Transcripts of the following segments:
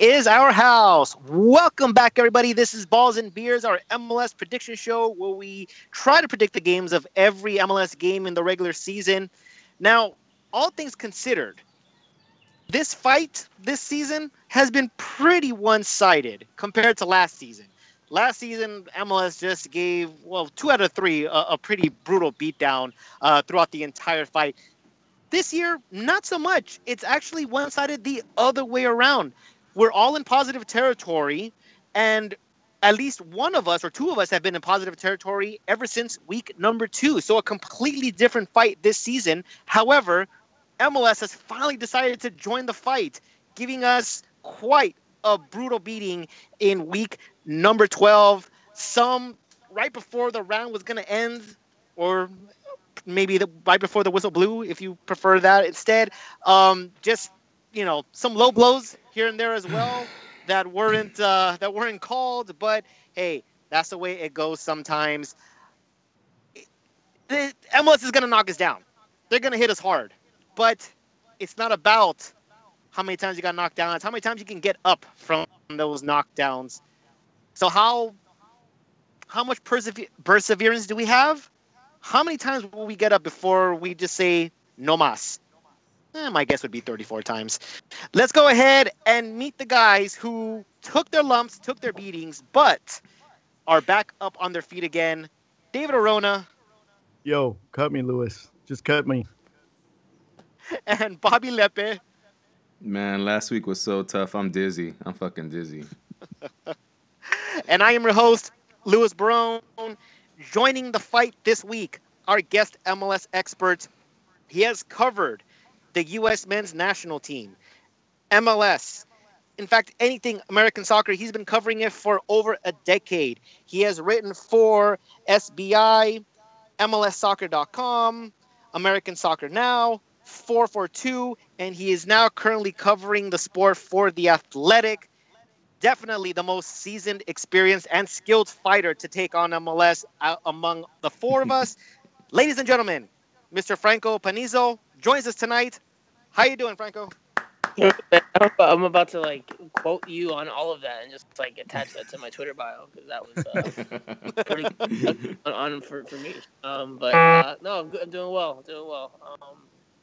is our house. Welcome back, everybody. This is Balls and Beers, our MLS prediction show where we try to predict the games of every MLS game in the regular season. Now, all things considered, this fight this season has been pretty one sided compared to last season. Last season, MLS just gave, well, two out of three, a, a pretty brutal beatdown uh, throughout the entire fight. This year, not so much. It's actually one sided the other way around. We're all in positive territory, and at least one of us or two of us have been in positive territory ever since week number two. So a completely different fight this season. However, MLS has finally decided to join the fight, giving us quite a brutal beating in week number 12. Some right before the round was going to end, or maybe the, right before the whistle blew, if you prefer that instead. Um, just you know, some low blows here and there as well that weren't uh, that weren't called. But hey, that's the way it goes sometimes. The MLS is to knock us down. They're to hit us hard, but it's not about how many times you got knocked down. It's how many times you can get up from those knockdowns. So how how much persever- perseverance do we have? How many times will we get up before we just say no mas? Eh, my guess would be 34 times. Let's go ahead and meet the guys who took their lumps, took their beatings, but are back up on their feet again. David Arona. Yo, cut me, Lewis. Just cut me. And Bobby Lepe. Man, last week was so tough. I'm dizzy. I'm fucking dizzy. and I am your host, Lewis Barone. Joining the fight this week, our guest MLS expert. He has covered the U.S. men's national team, MLS. In fact, anything American soccer, he's been covering it for over a decade. He has written for SBI, MLSsoccer.com, American Soccer Now, 442, and he is now currently covering the sport for The Athletic. Definitely the most seasoned, experienced, and skilled fighter to take on MLS uh, among the four of us. Ladies and gentlemen, Mr. Franco Panizo, joins us tonight. How you doing, Franco? I'm about to like quote you on all of that and just like attach that to my Twitter bio because that was uh, pretty on for, for me. Um, but uh, no, I'm, I'm, doing well. I'm doing well. Um,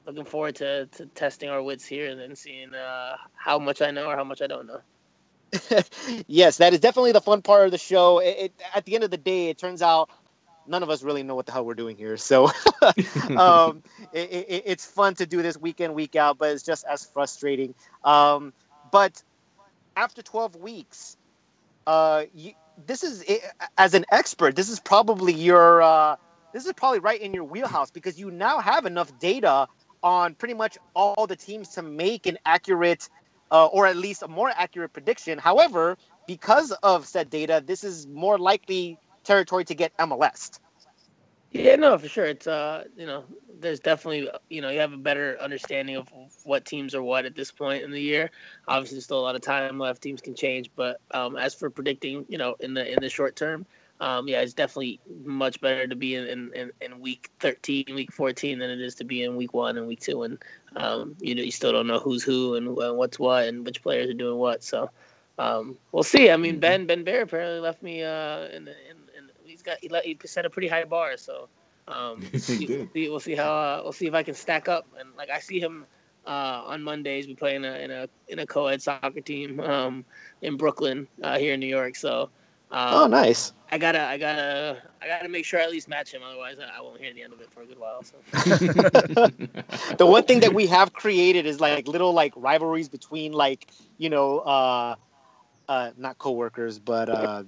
looking forward to, to testing our wits here and then seeing uh, how much I know or how much I don't know. yes, that is definitely the fun part of the show. It, it, at the end of the day, it turns out none of us really know what the hell we're doing here. So um, it, it, it's fun to do this week in, week out, but it's just as frustrating. Um, but after 12 weeks, uh, you, this is as an expert, this is probably your uh, this is probably right in your wheelhouse because you now have enough data on pretty much all the teams to make an accurate uh, or at least a more accurate prediction. However, because of said data, this is more likely territory to get MLS. Yeah, no, for sure. It's uh, you know, there's definitely you know you have a better understanding of what teams are what at this point in the year. Obviously, there's still a lot of time left. Teams can change, but um, as for predicting, you know, in the in the short term, um, yeah, it's definitely much better to be in, in, in week 13, week 14 than it is to be in week one and week two. And, um, you know, you still don't know who's who and, what's what and which players are doing what. So, um, we'll see. I mean, mm-hmm. Ben, Ben Bear apparently left me, uh, in, in he's got he, he set a pretty high bar. So um, we'll, see, we'll see how uh, we'll see if I can stack up. And like I see him uh, on Mondays. We play in a in a in a co-ed soccer team um, in Brooklyn uh, here in New York. So. Um, oh, nice. I gotta, I gotta, I gotta make sure I at least match him. Otherwise, I won't hear the end of it for a good while. So. the one thing that we have created is like little like rivalries between like you know, uh, uh, not coworkers, but uh,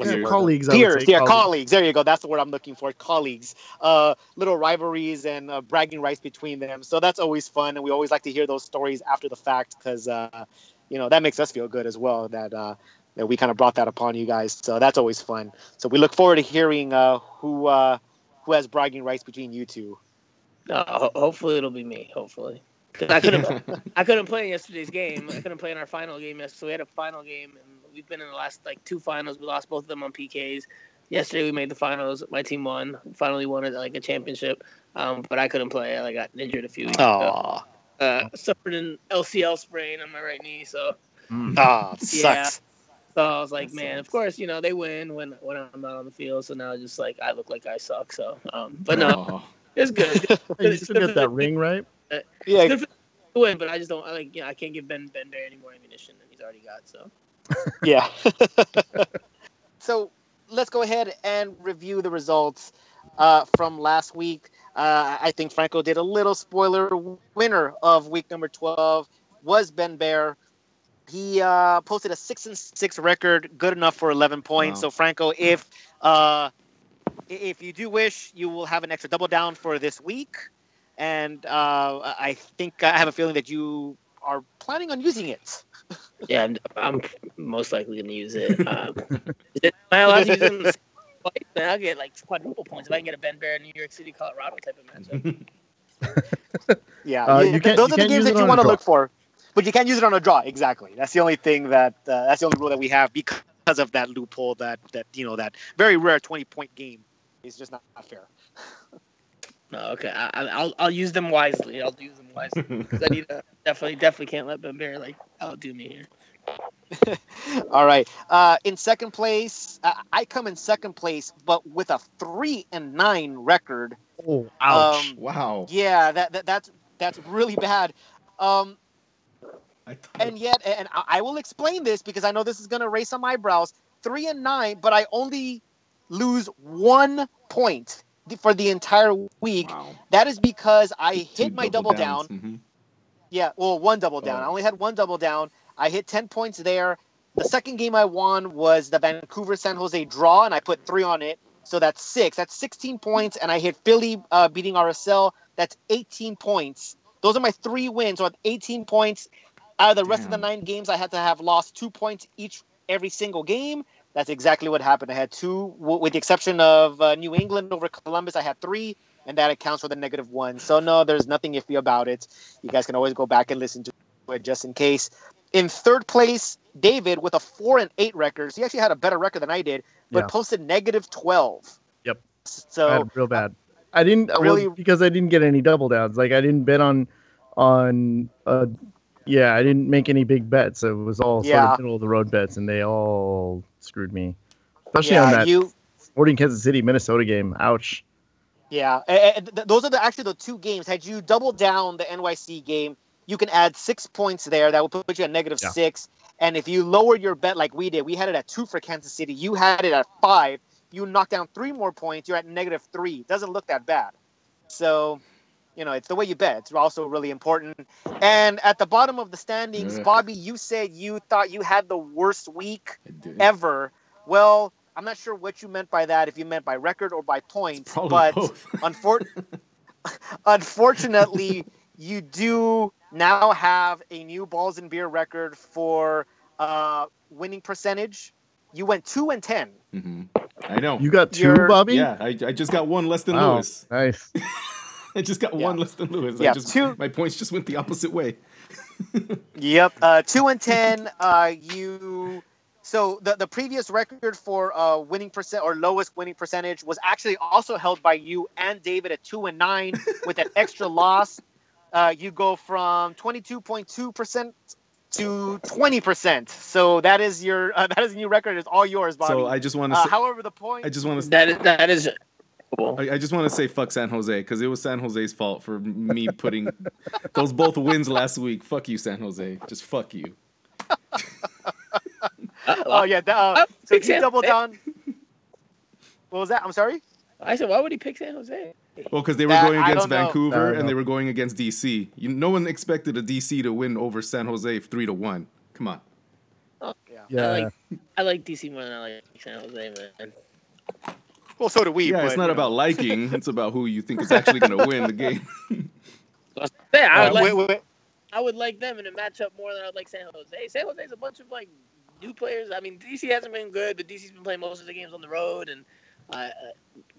yeah, colleagues, peers, yeah, colleagues. colleagues. There you go. That's the word I'm looking for. Colleagues, uh, little rivalries and uh, bragging rights between them. So that's always fun, and we always like to hear those stories after the fact because uh, you know that makes us feel good as well. That uh, that we kind of brought that upon you guys. So that's always fun. So we look forward to hearing uh, who uh, who has bragging rights between you two. Uh, hopefully it'll be me. Hopefully. I couldn't. I couldn't play in yesterday's game. I couldn't play in our final game yesterday. So we had a final game, and we've been in the last like two finals. We lost both of them on PKs. Yesterday we made the finals. My team won. Finally won it like a championship. Um, but I couldn't play. I got injured a few weeks Aww. ago. Uh, suffered an LCL sprain on my right knee, so Mm. Ah, Yeah. sucks. So I was like, That man, of course, you know they win when when I'm not on the field. So now it's just like I look like I suck. So, um, but no, Oh. it's good. You still get that ring, right? Yeah, Good for them to win, but I just don't. I like, you know, I can't give Ben Ben Bear any more ammunition than he's already got. So. Yeah. so let's go ahead and review the results uh, from last week. Uh, I think Franco did a little spoiler. Winner of week number 12 was Ben Bear. He uh, posted a six and six record, good enough for 11 points. Wow. So Franco, if uh, if you do wish, you will have an extra double down for this week. And uh, I think I have a feeling that you are planning on using it. Yeah, I'm, I'm most likely going to use it. Um, is it- am I allowed to use it? in the same place? Then I'll get like quadruple points if I can get a Ben Bear New York City, Colorado type of matchup. Yeah, Uh, you- you can't- those you are the games that you want to look for, but you can't use it on a draw. Exactly. That's the only thing that uh, that's the only rule that we have because of that loophole. That that you know that very rare twenty point game is just not, not fair. No, okay, I, I- I'll I'll use them wisely. I'll use them wisely. 'Cause I need to definitely definitely can't let Ben Bear like outdo me here. All right. Uh, in second place, uh, I come in second place, but with a three and nine record. Oh, ouch. Um, wow. Yeah, that, that that's that's really bad. Um, I and yet, and I I will explain this because I know this is going to raise some eyebrows. Three and nine, but I only lose one point for the entire week. wow. That is because I Two hit my double down. downs. Mhm. Yeah, well, one double down. Oh. I only had one double down. I hit 10 points there. The second game I won was the Vancouver San Jose draw, and I put three on it. So that's six. That's 16 points. And I hit Philly uh, beating RSL. That's 18 points. Those are my three wins. So I have 18 points. Out of the rest of the nine games, I had to have lost two points each every single game. That's exactly what happened. I had two, w- with the exception of uh, New England over Columbus. I had three, and that accounts for the negative one. So no, there's nothing iffy about it. You guys can always go back and listen to it just in case. In third place, David with a four and eight record. So he actually had a better record than I did, but Yeah. posted negative twelve. Yep. So bad, real bad. I didn't Really- really because I didn't get any double downs. Like I didn't bet on on uh yeah, I didn't make any big bets. It was all sort of middle of the road bets and they all screwed me. Especially on that you Sporting Kansas City Minnesota game. Ouch. Yeah, a- a- those are the actually the two games. Had you doubled down the NYC game, you can add six points there. That will put you at negative Yeah. six. And if you lower your bet like we did, we had it at two for Kansas City. You had it at five. You knock down three more points. You're at negative three. Doesn't look that bad. So, you know, it's the way you bet. It's also really important. And at the bottom of the standings, Ugh. Bobby, you said you thought you had the worst week ever. Well, I'm not sure what you meant by that. If you meant by record or by points, but. Unfor- unfortunately, you do now have a new balls and beer record for uh, winning percentage. You went two and ten. hmm I know. You got 2 You're- Bobby? yeah, I, I just got one less than Wow. Lewis. Nice. I just got Yeah. one less than Lewis. Yeah, I just, two- My points just went the opposite way. Yep, uh, two and ten. Uh, you. So the the previous record for uh, winning percent or lowest winning percentage was actually also held by you and David at two and nine with an extra loss. Uh, you go from twenty two point two percent to twenty percent. So that is your uh, that is a new record. It's all yours, Bobby. So I just want to. uh, however, the point. I just want to. That is that is cool. I, I just want to say fuck San Jose because it was San Jose's fault for me putting those both wins last week. Fuck you, San Jose. Just fuck you. oh yeah, that, uh, so big you San double Jose. down. What was that? I'm sorry. I said, why would he pick San Jose? Well, because they were That- going against. Vancouver I and they were going against DC. You, no one expected a DC to win over San Jose three to one. Come on. Yeah. Yeah. I like I like DC more than I like San Jose, man. Well, so do we. Yeah, but, it's not you know. about liking. It's about who you think is actually going to win the game. Yeah, I Uh, would like wait, wait, wait. I would like them in a matchup more than I'd like San Jose. San Jose's a bunch of like new players. I mean, DC hasn't been good, but DC's been playing most of the games on the road, and uh, uh,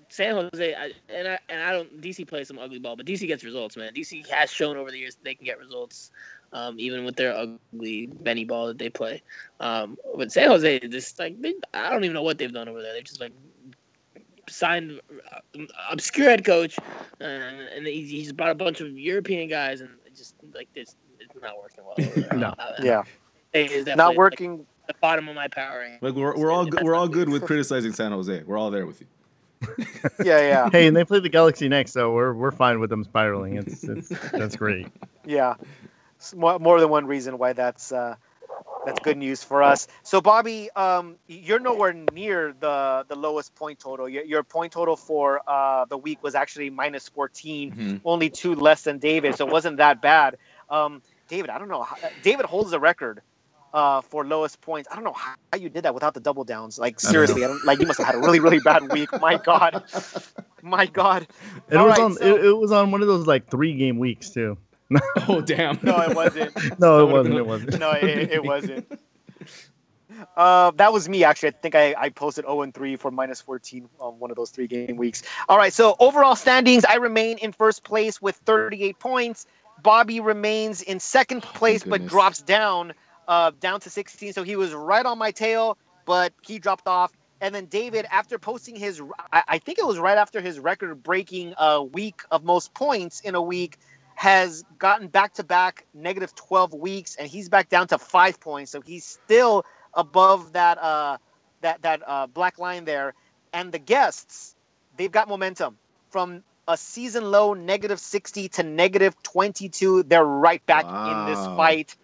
San Jose I, and I and I don't. DC plays some ugly ball, but DC gets results, man. DC has shown over the years that they can get results, um, even with their ugly Benny ball that they play. Um, but San Jose, just like they, I don't even know what they've done over there. They've just like signed uh, obscure head coach, and, and he's, he's brought a bunch of European guys, and just like this, it's not working well. Over there. No. Uh, Yeah. is Not working. Like, the bottom of my power rank. Like we're, we're all good, we're all good with criticizing San Jose. We're all there with you. Yeah, yeah, Hey, and they play the Galaxy next, so we're we're fine with them spiraling. It's, it's that's great. yeah. S- More, more than one reason why that's uh, that's good news for us. So, Bobby, um, you're nowhere near the the lowest point total. Your, your point total for uh, the week was actually minus 14, Mhm. only two less than David, so it wasn't that bad. Um, David, I don't know. how- David holds the record uh, for lowest points. I don't know how you did that without the double downs. Like I don't seriously, I don't, like you must have had a really really bad week. My God, my God. It All was right, on so- it, it was on one of those like three game weeks too. Oh damn. No, it wasn't. No, it wasn't. It wasn't. no, it, it wasn't. Uh, that was me actually. I think I, I posted 0 and 3 for minus 14 on one of those three game weeks. All right, so overall standings, I remain in first place with 38 points. Bobby remains in second place, but drops down uh, down to 16. So he was right on my tail, but he dropped off. And then David, after posting his, I, I think it was right after his record-breaking uh, week of most points in a week, has gotten back to back negative 12 weeks and he's back down to five points. So he's still above that uh that that uh black line there. And the guests they've got momentum. From a season low negative 60 to negative 22 they're right back in this fight.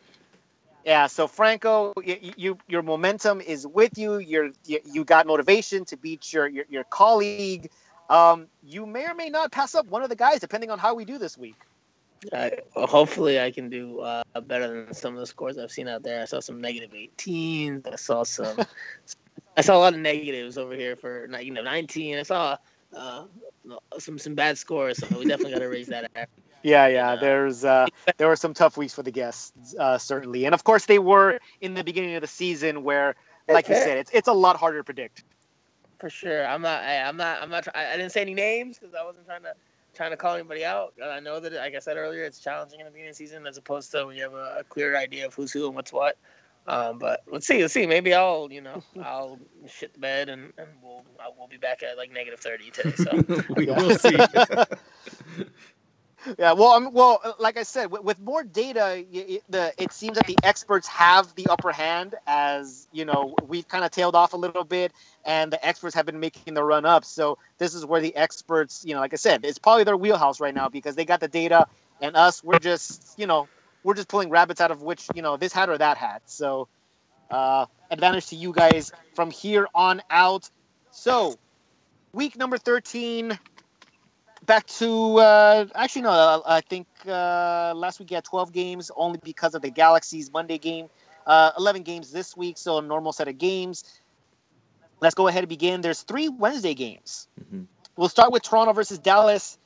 Yeah so franco you, you your momentum is with you. You're you, you got motivation to beat your your, your colleague. Um, you may or may not pass up one of the guys depending on how we do this week I, hopefully, I can do uh, better than some of the scores I've seen out there. I saw some negative 18s. I saw some. I saw a lot of negatives over here for you know 19. I saw uh, some some bad scores, so we definitely got to raise that. average. Yeah, yeah. Yeah. There's uh, there were some tough weeks for the guests, uh, certainly, and of course they were in the beginning of the season, where, like you said, it's it's a lot harder to predict. For sure, I'm not. I, I'm not. I'm not. Try, I didn't say any names because I wasn't trying to trying to call anybody out. I know that, like I said earlier, it's challenging in the beginning of the season as opposed to when you have a, a clear idea of who's who and what's what. Um, but let's see. Let's see. Maybe I'll, you know, I'll shit the bed and, and we'll I will be back at like negative thirty today. So we will see. Yeah, well, um, well, like I said, with, with more data, y- the it seems that the experts have the upper hand. As you know, we've kind of tailed off a little bit, and the experts have been making the run up. So this is where the experts, you know, like I said, it's probably their wheelhouse right now because they got the data, and us, we're just, you know, we're just pulling rabbits out of which, you know, this hat or that hat. So, uh, advantage to you guys from here on out. So, week number thirteen back to uh, actually no uh, i think uh, last week you had 12 games only because of the galaxy's monday game uh, 11 games this week so a normal set of games let's go ahead and begin there's three wednesday games Mhm. we'll start with toronto versus dallas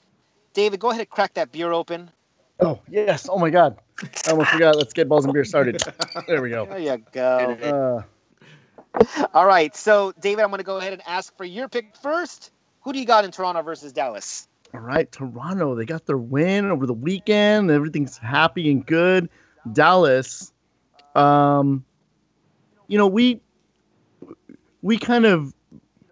david go ahead and crack that beer open Oh yes! Oh my God! I almost forgot. Let's get balls and beer started. There we go. there you go Uh, all right so david i'm going to go ahead and ask for your pick first who do you got in toronto versus dallas all right, Toronto. They got their win over the weekend. Everything's happy and good. Dallas. Um, you know we we kind of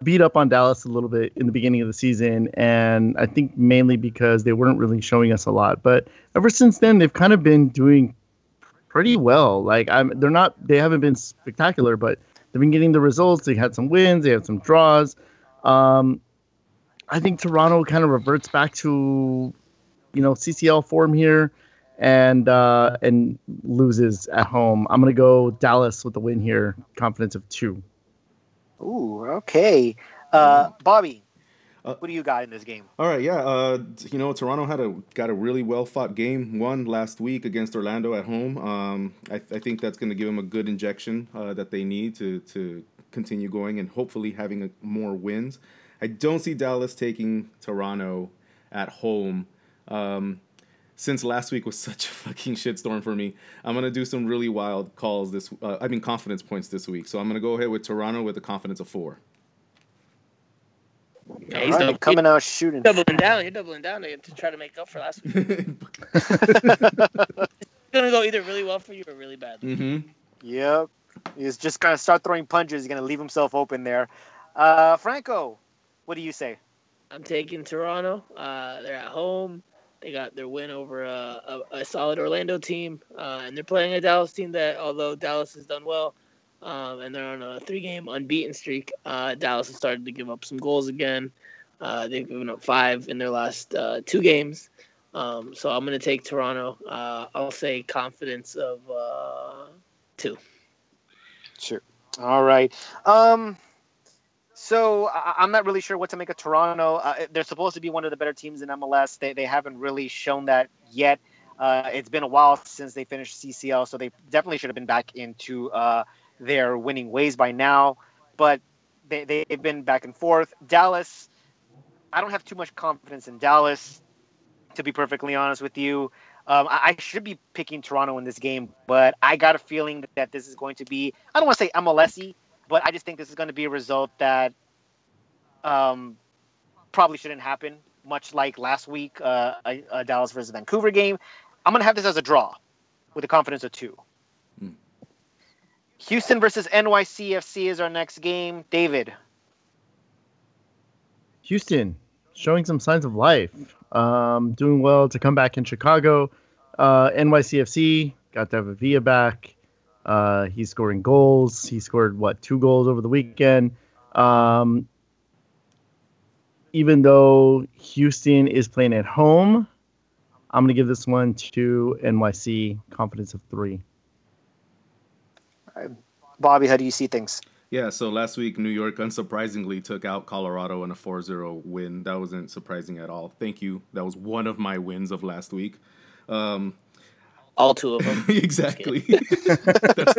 beat up on Dallas a little bit in the beginning of the season, and I think mainly because they weren't really showing us a lot. But ever since then, they've kind of been doing pretty well. Like I'm, they're not, they haven't been spectacular, but they've been getting the results. They had some wins, they had some draws. Um, I think Toronto kind of reverts back to, you know, CCL form here, and uh, and loses at home. I'm gonna go Dallas with the win here. Confidence of two. Ooh, okay uh, bobby Uh, what do you got in this game All right, yeah. Uh, you know, Toronto had a got a really well fought game one last week against Orlando at home. Um, I, I think that's going to give them a good injection uh, that they need to to continue going and hopefully having a, more wins. I don't see Dallas taking Toronto at home. Um, since last week was such a fucking shitstorm for me, I'm gonna do some really wild calls this. Uh, I mean, confidence points this week. So I'm gonna go ahead with Toronto with a confidence of four. Yeah, he's All right, double- coming out shooting doubling down. You're doubling down to, to try to make up for last week. It's gonna go either really well for you or really badly. mm-hmm. Yep. He's just gonna start throwing punches. He's gonna leave himself open there. Uh, Franco, what do you say? I'm taking Toronto. Uh, they're at home. They got their win over a, a, a solid Orlando team, uh, and they're playing a Dallas team that, although Dallas has done well, um, and they're on a three-game unbeaten streak, uh, Dallas has started to give up some goals again. Uh, they've given up five in their last uh, two games. Um, so I'm going to take Toronto. Uh, I'll say confidence of uh, two. Sure. All right. Um, so I- I'm not really sure what to make of Toronto. Uh, they're supposed to be one of the better teams in MLS. They, they haven't really shown that yet. Uh, it's been a while since they finished CCL, so they definitely should have been back into uh, their winning ways by now. But they, they've been back and forth. Dallas, I don't have too much confidence in Dallas, to be perfectly honest with you. Um, I, should be picking Toronto in this game, but I got a feeling that this is going to be, I don't want to say MLSy, but I just think this is going to be a result that um, probably shouldn't happen, much like last week, uh, a, a Dallas versus Vancouver game. I'm going to have this as a draw with a confidence of two. Hmm. Houston versus NYCFC is our next game. David. Houston showing some signs of life, um, doing well to come back in Chicago. Uh, NYCFC got David back. Uh, he's scoring goals. He scored what two goals over the weekend. Um, even though Houston is playing at home, I'm gonna give this one to NYC. Confidence of three. Bobby, how do you see things? Yeah, so last week New York unsurprisingly took out Colorado in a 4-0 win. That wasn't surprising at all. Thank you. That was one of my wins of last week. Um, All two of them. exactly. that's,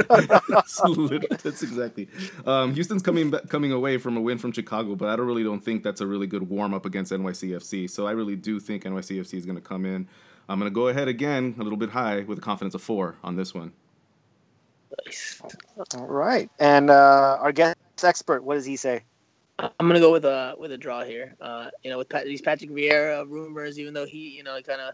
that's, lit- that's exactly. Um, Houston's coming coming away from a win from Chicago, but I don't really don't think that's a really good warm up against NYCFC. So I really do think NYCFC is going to come in. I'm going to go ahead again, a little bit high, with a confidence of four on this one. Nice. All right. And uh, our guest expert, what does he say? I'm gonna go with a with a draw here. Uh, you know, with Pat, these Patrick Vieira rumors, even though he, you know, kind of,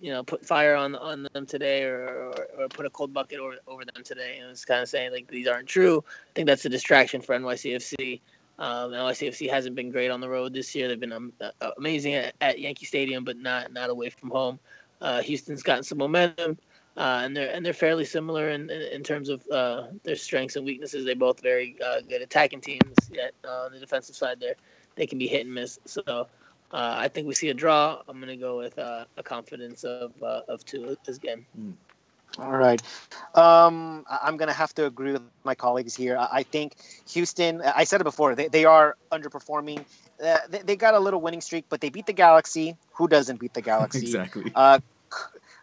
you know, put fire on on them today, or, or, or put a cold bucket over, over them today, and it's kind of saying like these aren't true. I think that's a distraction for NYCFC. Um, NYCFC hasn't been great on the road this year. They've been um, amazing at, at Yankee Stadium, but not not away from home. Uh, Houston's gotten some momentum. Uh, and they're and they're fairly similar in, in, in terms of uh, their strengths and weaknesses. They're both very uh, good attacking teams. Yet uh, on the defensive side, there they can be hit and miss. So uh, I think we see a draw. I'm gonna go with uh, a confidence of of two this game. All right. Um, I- I'm going to have to agree with my colleagues here. I I think Houston, I said it before, they, they are underperforming. Uh, they, they got a little winning streak, but they beat the Galaxy. Who doesn't beat the Galaxy? Exactly. Uh,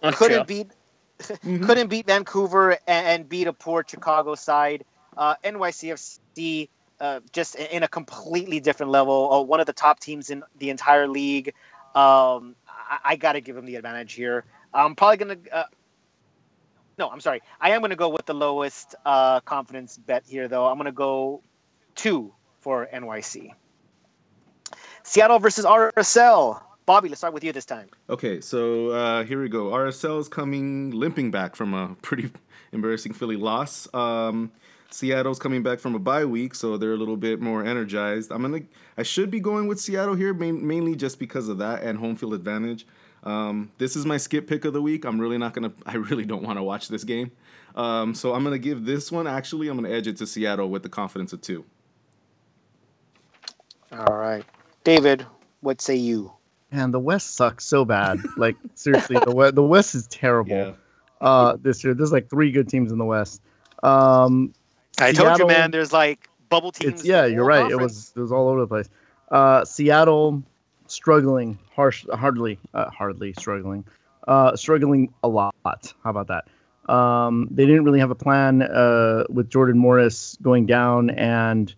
Montreal. couldn't beat Mhm. couldn't beat Vancouver and, and beat a poor Chicago side. Uh, NYCFC uh, just in a completely different level. Uh, one of the top teams in the entire league. Um, I, I got to give them the advantage here. I'm probably gonna. Uh, no, I'm sorry. I am gonna go with the lowest uh, confidence bet here, though. I'm gonna go two for NYC. Seattle versus RSL. Bobby, let's start with you this time. Okay, so uh, here we go. RSL is coming limping back from a pretty embarrassing Philly loss. Um, Seattle's coming back from a bye week, so they're a little bit more energized. I'm gonna, I should be going with Seattle here, main, mainly just because of that and home field advantage. Um, this is my skip pick of the week. I'm really not gonna, I really don't want to watch this game, um, so I'm gonna give this one. Actually, I'm gonna edge it to Seattle with the confidence of two. All right, David, what say you? Man, the West sucks so bad. Like seriously, the West, the West is terrible. Uh, this year, there's like three good teams in the West. Um, I told you, man. There's like bubble teams. yeah, you're right. It was it was all over the place. Uh, Seattle struggling, harsh, hardly, uh, hardly struggling, uh, struggling a lot. How about that? Um, they didn't really have a plan uh, with Jordan Morris going down and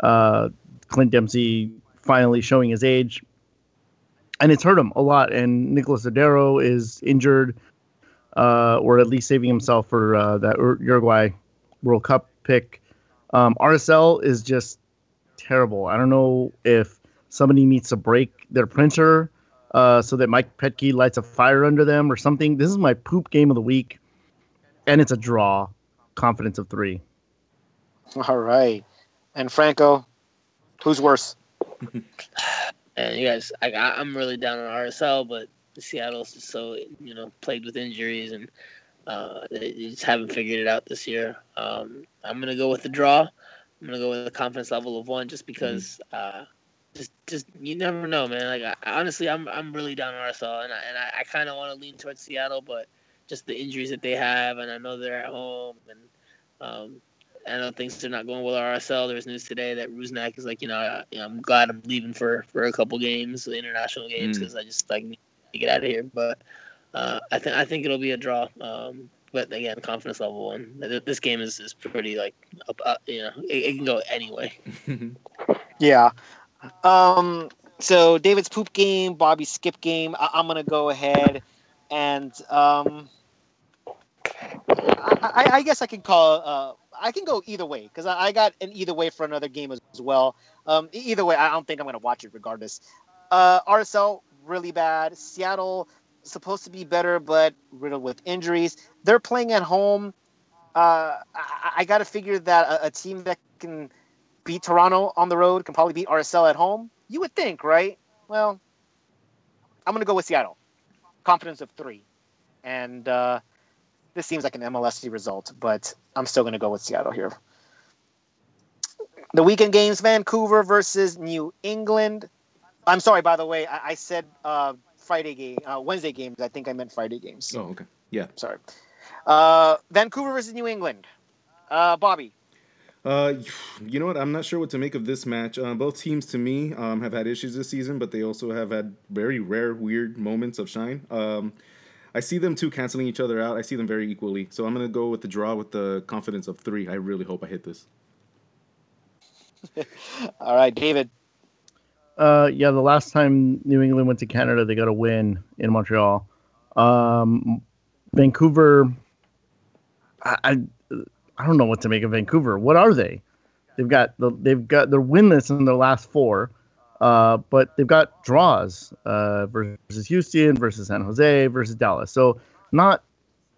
uh, Clint Dempsey finally showing his age, and it's hurt him a lot. And Nicolas Lodeiro is injured, uh, or at least saving himself for uh, that Uruguay World Cup pick. Um, RSL is just terrible. I don't know if somebody needs to break their printer uh, so that Mike Petke lights a fire under them or something. This is my poop game of the week, and it's a draw. Confidence of three. All right, and Franco, who's worse? And you guys, I, I- I'm really down on RSL, but Seattle's just so you know plagued with injuries and uh, they just haven't figured it out this year. Um, I'm gonna go with the draw. I'm gonna go with a confidence level of one, just because. Uh, just, just you never know, man. Like I, honestly, I'm I'm really down on RSL, and I and I, I kind of want to lean towards Seattle, but just the injuries that they have, and I know they're at home, and um, I know things are not going well at RSL. There was news today that Rusnak is like, you know, I, you know I'm glad I'm leaving for for a couple games, international games, because mm. I just like need to get out of here. But uh, I think I think it'll be a draw. Um, but again, confidence level one. This game is, is pretty like, up, uh, you know, it, it, can go anyway. yeah. Um. So David's poop game, Bobby's skip game. I, am gonna go ahead and um. I, I guess I can call. Uh, I can go either way because I, I, got an either way for another game as, as well. Um, either way, I don't think I'm gonna watch it regardless. Uh, RSL really bad. Seattle supposed to be better, but riddled with injuries. They're playing at home. Uh, I, I got to figure that a, a, team that can beat Toronto on the road can probably beat RSL at home. You would think, right? Well, I'm going to go with Seattle. Confidence of three. And uh, this seems like an MLSy result, but I'm still going to go with Seattle here. The weekend games Vancouver versus New England. I'm sorry, by the way, I, I said uh, Friday game, uh, Wednesday games. I think I meant Friday games. Oh, okay. Yeah. Sorry. Uh, Vancouver versus New England. Uh, Bobby. Uh, you know what? I'm not sure what to make of this match. Uh, both teams, to me, um, have had issues this season, but they also have had very rare, weird moments of shine. Um, I see them two canceling each other out. I see them very equally. So I'm gonna go with the draw with the confidence of three. I really hope I hit this. All right, David. Uh, yeah, the last time New England went to Canada, they got a win in Montreal. Um, Vancouver, I, I, I don't know what to make of Vancouver. What are they? They've got the, they've got they're winless in their last four, uh, but they've got draws uh, versus Houston, versus San Jose, versus Dallas. So not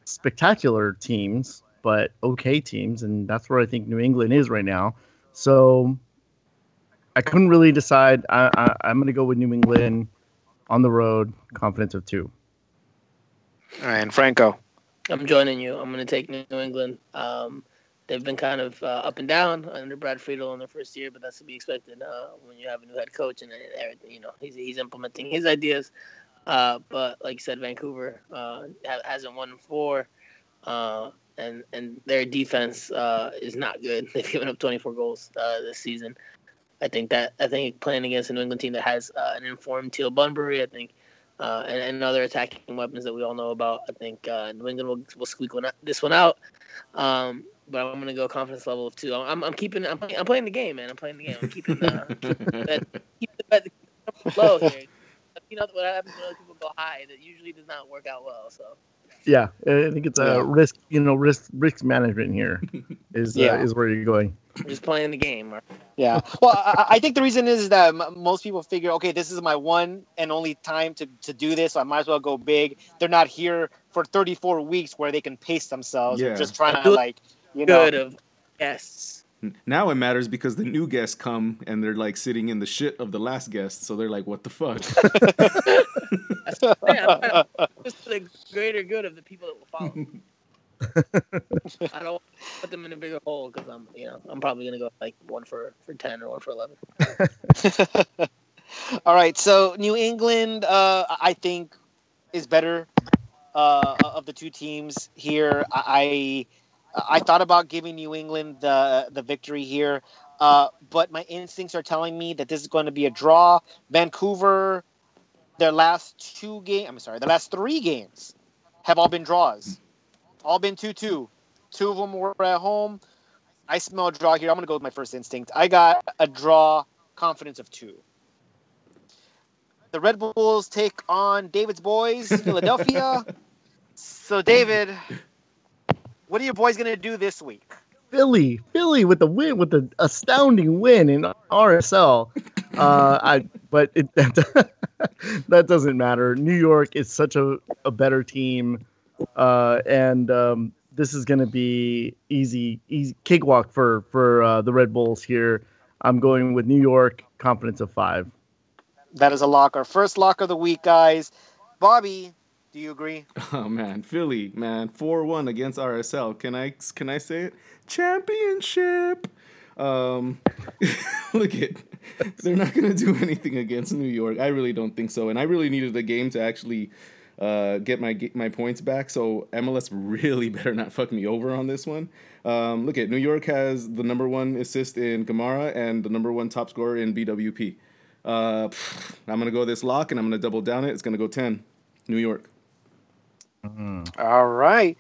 spectacular teams, but okay teams, and that's where I think New England is right now. So I couldn't really decide. I, I, am going to go with New England on the road, confidence of two. All right, and Franco. I'm joining you. I'm going to take New England. Um, they've been kind of uh, up and down under Brad Friedel in their first year, but that's to be expected uh, when you have a new head coach and everything. You know, he's he's implementing his ideas. Uh, but like you said, Vancouver uh, hasn't won four, uh, and and their defense uh, is not good. They've given up 24 goals this season. I think that I think playing against a New England team that has uh, an informed Teal Bunbury, I think, uh, and, and, other attacking weapons that we all know about, I think uh, New England will, will squeak one, this one out. Um, but I'm gonna go confidence level of two. I'm, I'm keeping I'm, I'm playing the game, man. I'm playing the game. I'm keeping the that, keep the bet low here. You know what happens when other people go high? That usually does not work out well. So yeah, I think it's a risk. You know, risk risk management here is uh, yeah. uh, is where you're going. I'm just playing the game. Yeah. Well, I, I, think the reason is that m- most people figure, okay, this is my one and only time to, to do this, so I might as well go big. They're not here for 34 weeks where they can pace themselves. Yeah. Just trying to like, you know. Good of guests. Now it matters because the new guests come and they're like sitting in the shit of the last guest, so they're like, "What the fuck?" just for the greater good of the people that will follow. I don't put them in a bigger hole because I'm, you know, I'm probably gonna go like one for for ten or one for eleven. All right, so New England, uh, I think, is better uh, of the two teams here. I I thought about giving New England the the victory here, uh, but my instincts are telling me that this is going to be a draw. Vancouver, their last two games, I'm sorry, the last three games have all been draws, all been two two. Two of them were at home. I smell a draw here. I'm going to go with my first instinct. I got a draw, confidence of two. The Red Bulls take on David's boys, Philadelphia. so, David, what are your boys going to do this week? Philly, Philly with the win, with the astounding win in RSL. Uh, I, but it, that, that doesn't matter. New York is such a, a better team, uh, and um, this is going to be easy, easy cakewalk for for uh, the Red Bulls here. I'm going with New York, confidence of five. That is a lock. Our first lock of the week, guys. Bobby, do you agree? Oh man, Philly, man, four one against RSL. Can I can I say it? Championship. Um, look at they're not gonna do anything against New York. I really don't think so, and I really needed the game to actually uh, get my my points back. So MLS really better not fuck me over on this one. Um, look at New York has the number one assist in Kamara and the number one top scorer in BWP. Uh, I'm gonna go this lock and I'm gonna double down it. It's gonna go ten, New York. Mm. All right,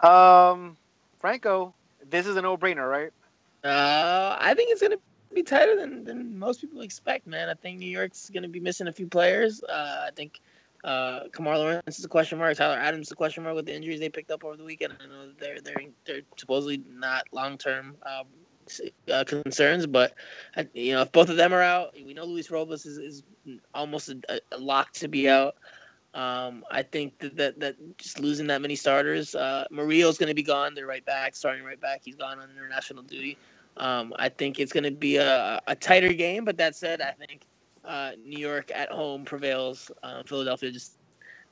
um, Franco, this is a no-brainer, right? Uh, I think it's gonna be tighter than, than most people expect, man. I think New York's gonna be missing a few players. Uh, I think uh, Kemar Lawrence is a question mark. Tyler Adams is a question mark with the injuries they picked up over the weekend. I know they're they're they're supposedly not long term um, uh, concerns, but uh, you know if both of them are out, we know Luis Robles is, is almost a, a lock to be out. Um, I think that, that, that just losing that many starters, uh, Murillo's going to be gone. They're right back, starting right back. He's gone on international duty. Um, I think it's going to be a, a tighter game, but that said, I think uh, New York at home prevails. Uh, Philadelphia just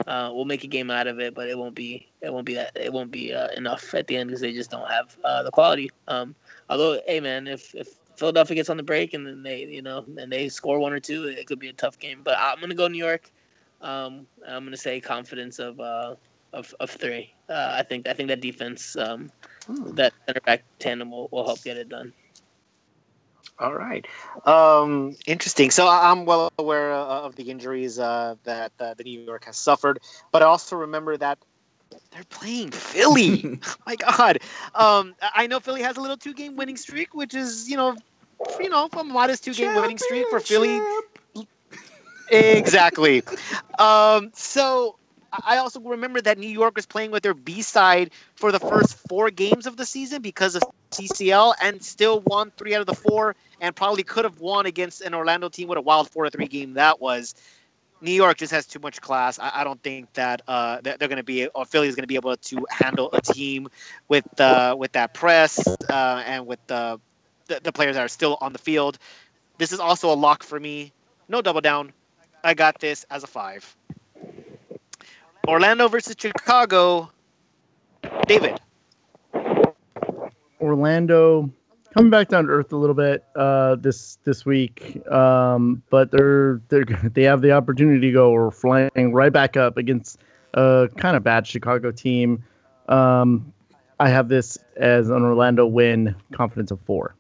uh, will make a game out of it, but it won't be it won't be that it won't be uh, enough at the end because they just don't have uh, the quality. Um, although, hey man, if if Philadelphia gets on the break and then they you know and they score one or two, it could be a tough game. But I'm gonna go New York. Um, I'm gonna say confidence of uh, of, of three. I think I think that defense um, hmm. that center back tandem will, will help get it done. All right. Um, interesting. So I'm well aware uh, of the injuries uh, that uh, the New York has suffered, but I also remember that they're playing Philly. My God. Um, I know Philly has a little two game winning streak, which is, you know, you know, a modest two game winning streak for Philly. Exactly. Um, so I also remember that New York was playing with their B side for the first four games of the season because of CCL and still won three out of the four and probably could have won against an Orlando team with a wild four to three game that was. New York just has too much class. I, I don't think that uh, they're going to be or Philly is going to be able to handle a team with uh, with that press uh, and with the, the the players that are still on the field. This is also a lock for me. No double down. I got this as a five. Orlando versus Chicago. David. Orlando coming back down to earth a little bit uh, this this week, um, but they're they they have the opportunity to go or flying right back up against a kind of bad Chicago team. Um, I have this as an Orlando win, confidence of four.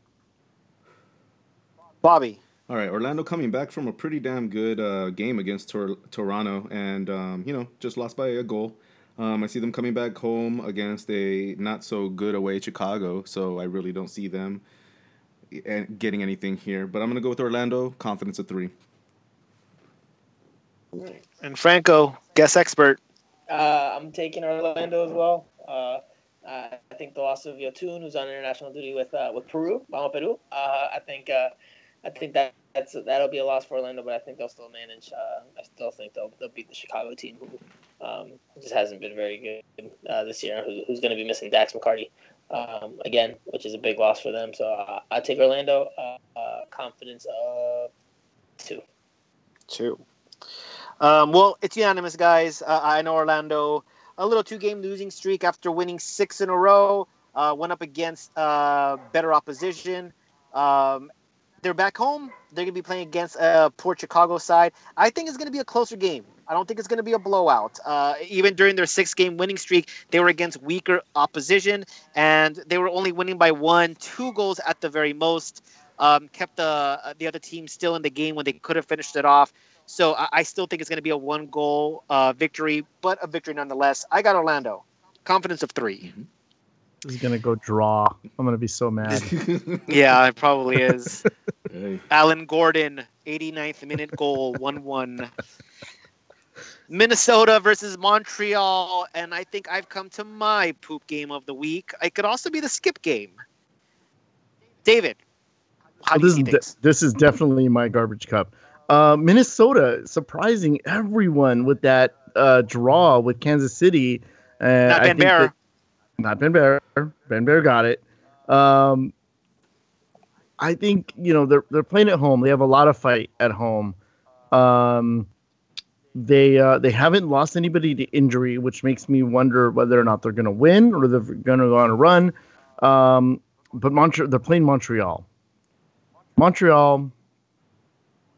Bobby. All right, Orlando coming back from a pretty damn good uh, game against Tor- Toronto, and um, you know just lost by a goal. Um, I see them coming back home against a not so good away Chicago, so I really don't see them eh, getting anything here. But I'm gonna go with Orlando. Confidence of three. And Franco, guest expert. Uh, I'm taking Orlando as well. Uh, I think the loss of Yotun, who's on international duty with uh, with Peru, Vamos Peru. Uh, I think uh, I think that that's that'll be a loss for Orlando, but I think they'll still manage. Uh, I still think they'll they'll beat the Chicago team, who um, just hasn't been very good uh, this year. Who, who's going to be missing Dax McCarty um, again, which is a big loss for them. So uh, I take Orlando. Uh, uh, confidence of two. Two. Um, well, it's unanimous, guys. Uh, I know Orlando a little two-game losing streak after winning six in a row. went up against better opposition. Um, they're back home. They're going to be playing against a poor Chicago side. I think it's going to be a closer game. I don't think it's going to be a blowout. Uh, even during their six game winning streak, they were against weaker opposition, and they were only winning by one, two goals at the very most. Um, kept the uh, the other team still in the game when they could have finished it off. So I, I still think it's going to be a one goal uh, victory, but a victory nonetheless. I got Orlando. Confidence of 3 mm-hmm. He's gonna go draw. I'm gonna be so mad. yeah, it probably is. Hey. Alan Gordon, 89th minute goal, 1 1. Minnesota versus Montreal, and I think I've come to my poop game of the week. It could also be the skip game. David, how well, do this, is de- this is definitely my garbage cup. Uh, Minnesota surprising everyone with that uh, draw with Kansas City. Uh, Not Ben Bear not Ben Bear. Ben Bear got it. Um, I think you know they're they're playing at home. They have a lot of fight at home. Um, they uh, they haven't lost anybody to injury, which makes me wonder whether or not they're going to win or they're going to go on a run. Um, but Montreal, they're playing Montreal. Montreal,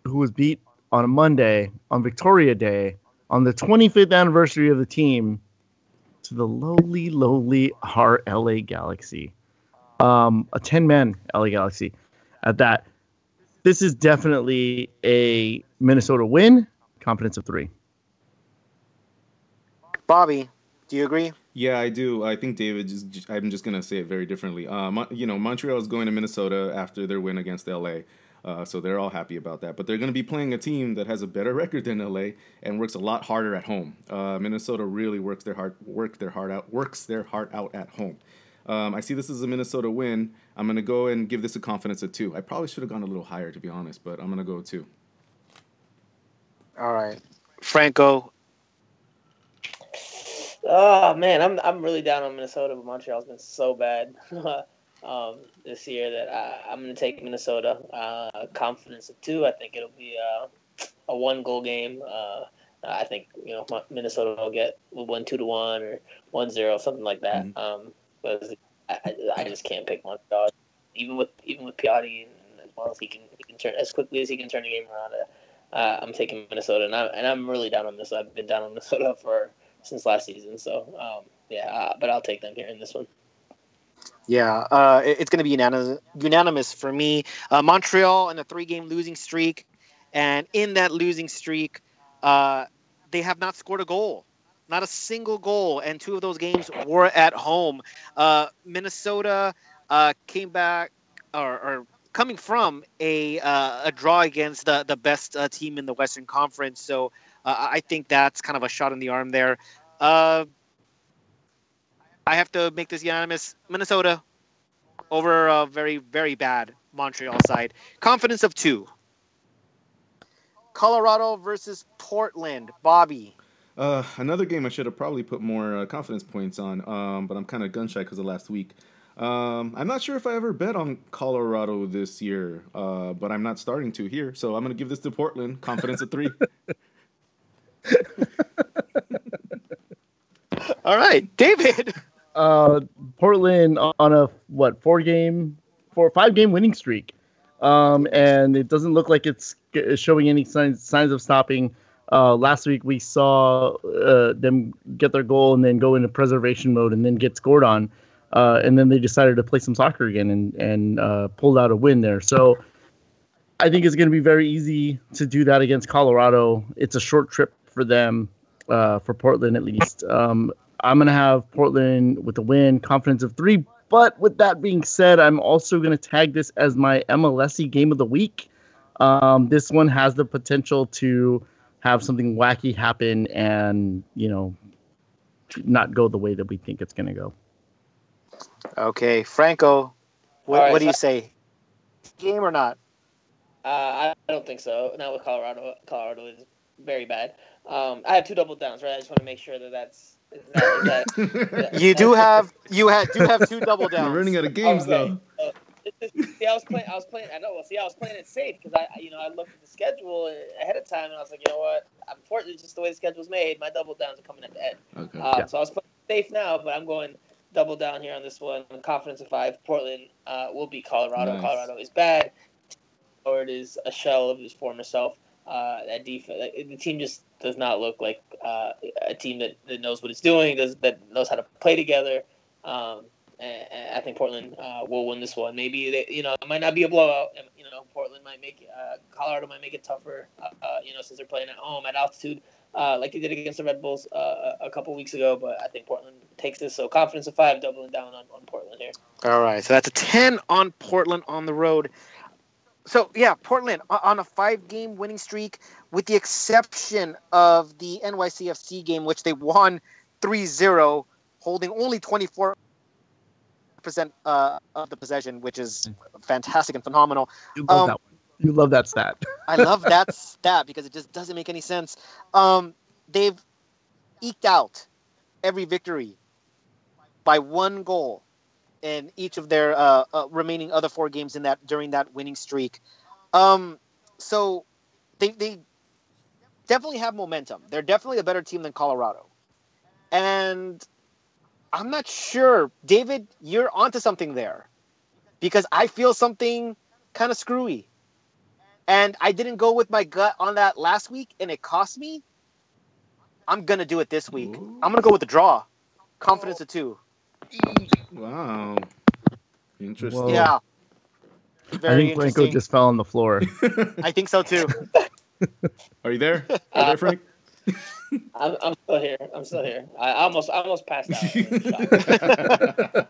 who was beat on a Monday on Victoria Day on the 25th anniversary of the team to the lowly, lowly RLA Galaxy, um, a 10 man LA Galaxy at that. This is definitely a Minnesota win. Confidence of three. Bobby, do you agree? Yeah, I do. I think David. Just, I'm just gonna say it very differently. Uh, you know, Montreal is going to Minnesota after their win against LA, uh, so they're all happy about that. But they're going to be playing a team that has a better record than LA and works a lot harder at home. Uh, Minnesota really works their heart work their heart out works their heart out at home. Um, I see this as a Minnesota win. I'm gonna go and give this a confidence of two. I probably should have gone a little higher to be honest, but I'm gonna go two. All right, Franco. Oh man, I'm I'm really down on Minnesota, but Montreal's been so bad um, this year that I, am going to take Minnesota. Uh, confidence of two. I think it'll be a, a one goal game. Uh, I think you know Minnesota will get one two to one or one zero, something like that. Mm-hmm. Um, but I, I just can't pick Montreal, even with even with Piatti and as well as he can he can turn as quickly as he can turn the game around. Uh, I'm taking Minnesota, and I'm and I'm really down on this. I've been down on Minnesota for since last season. So um, yeah, uh, but I'll take them here in this one. Yeah, uh, it's going to be unanimous, unanimous for me. Uh, Montreal in a three-game losing streak, and in that losing streak, uh, they have not scored a goal, not a single goal, and two of those games were at home. Uh, Minnesota uh, came back, or, or, coming from a uh, a draw against the the best team in the Western Conference, so I think that's kind of a shot in the arm there. I have to make this unanimous. Minnesota over a very, very bad Montreal side. Confidence of two. Colorado versus Portland. Bobby. Uh, another game I should have probably put more uh, confidence points on, um, but I'm kind of gun shy because of last week. Um, I'm not sure if I ever bet on Colorado this year, uh, but I'm not starting to here, so I'm going to give this to Portland. Confidence of three. All right, David. Uh, Portland on a what four game, four five game winning streak, um, and it doesn't look like it's showing any signs signs of stopping. Uh, last week we saw uh, them get their goal and then go into preservation mode and then get scored on, uh, and then they decided to play some soccer again and and uh, pulled out a win there. So I think it's going to be very easy to do that against Colorado. It's a short trip for them uh, for Portland at least. Um, I'm gonna have Portland with a win, confidence of three. But with that being said, I'm also gonna tag this as my MLSy game of the week. Um, this one has the potential to have something wacky happen and you know not go the way that we think it's gonna go. Okay, Franco, what, right, what do you say? Game or not? Uh, I don't think so. Not with Colorado. Colorado is very bad. Um, I have two double downs, right? I just want to make sure that that's. That, that, you do have you had do have two double downs. We're running out of games okay. though. Uh, see, I was playing. I was playing. I know. Well, see, I was playing it safe because I, you know, I looked at the schedule ahead of time and I was like, you know what? Unfortunately, just the way the schedule's made, my double downs are coming at the end. Okay. Um, yeah. So I was playing safe now, but I'm going double down here on this one. Confidence of five. Portland uh, will be Colorado. Nice. Colorado is bad. Or it is a shell of his former self uh, that defense. The team just does not look like uh, a team that, that knows what it's doing, does that knows how to play together. Um, and, and I think Portland uh, will win this one. Maybe they, you know, it might not be a blowout. You know, Portland might make uh, Colorado might make it tougher. Uh, you know, since they're playing at home at altitude, like they did against the Red Bulls a couple weeks ago. But I think Portland takes this. So confidence of five, doubling down on, on Portland here. All right, so that's a ten on Portland on the road so yeah, Portland on a five-game winning streak, with the exception of the NYCFC game, which they won 3-0, holding only 24 percent uh, of the possession, which is fantastic and phenomenal. You love um, that. One. You love that stat. I love that stat because it just doesn't make any sense. Um, they've eked out every victory by one goal in each of their uh, uh, remaining other four games in that during that winning streak. Um, so they they definitely have momentum. They're definitely a better team than Colorado. And I'm not sure, David, you're onto something there because I feel something kind of screwy. And I didn't go with my gut on that last week and it cost me. I'm to do it this week. I'm to go with the draw. Confidence of two. Wow. Interesting. Whoa. Yeah. I think Franco interesting. just fell on the floor. I think so too. Are you there? Are you there, Frank? I'm, I'm still here. I'm still here. I almost I almost passed out.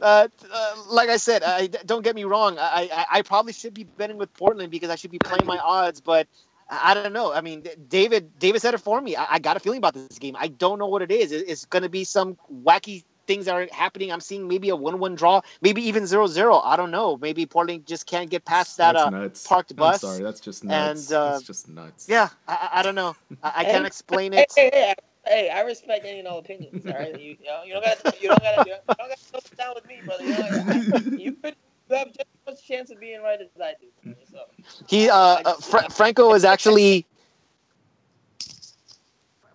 uh, uh, like I said, I, don't get me wrong. I, I I probably should be betting with Portland because I should be playing my odds, but I I don't know. I mean, David David said it for me. I, I got a feeling about this game. I don't know what it is. It- It's going to be some wacky things that are happening. I'm seeing maybe a one-one draw, maybe even 0-0. I don't know. Maybe Portland just can't get past that. That's Uh, nuts. parked I'm bus, sorry, that's just nuts. and, uh, that's just nuts. yeah, I, I I don't know. I, I Hey, can't explain it. hey, hey, hey, I respect any and all opinions. All right, you, you, know, you don't got to you don't got to you don't got to sit down with me, brother. You, know, you could you have just as much chance of being right as I do. So He uh, uh Fra- Franco is actually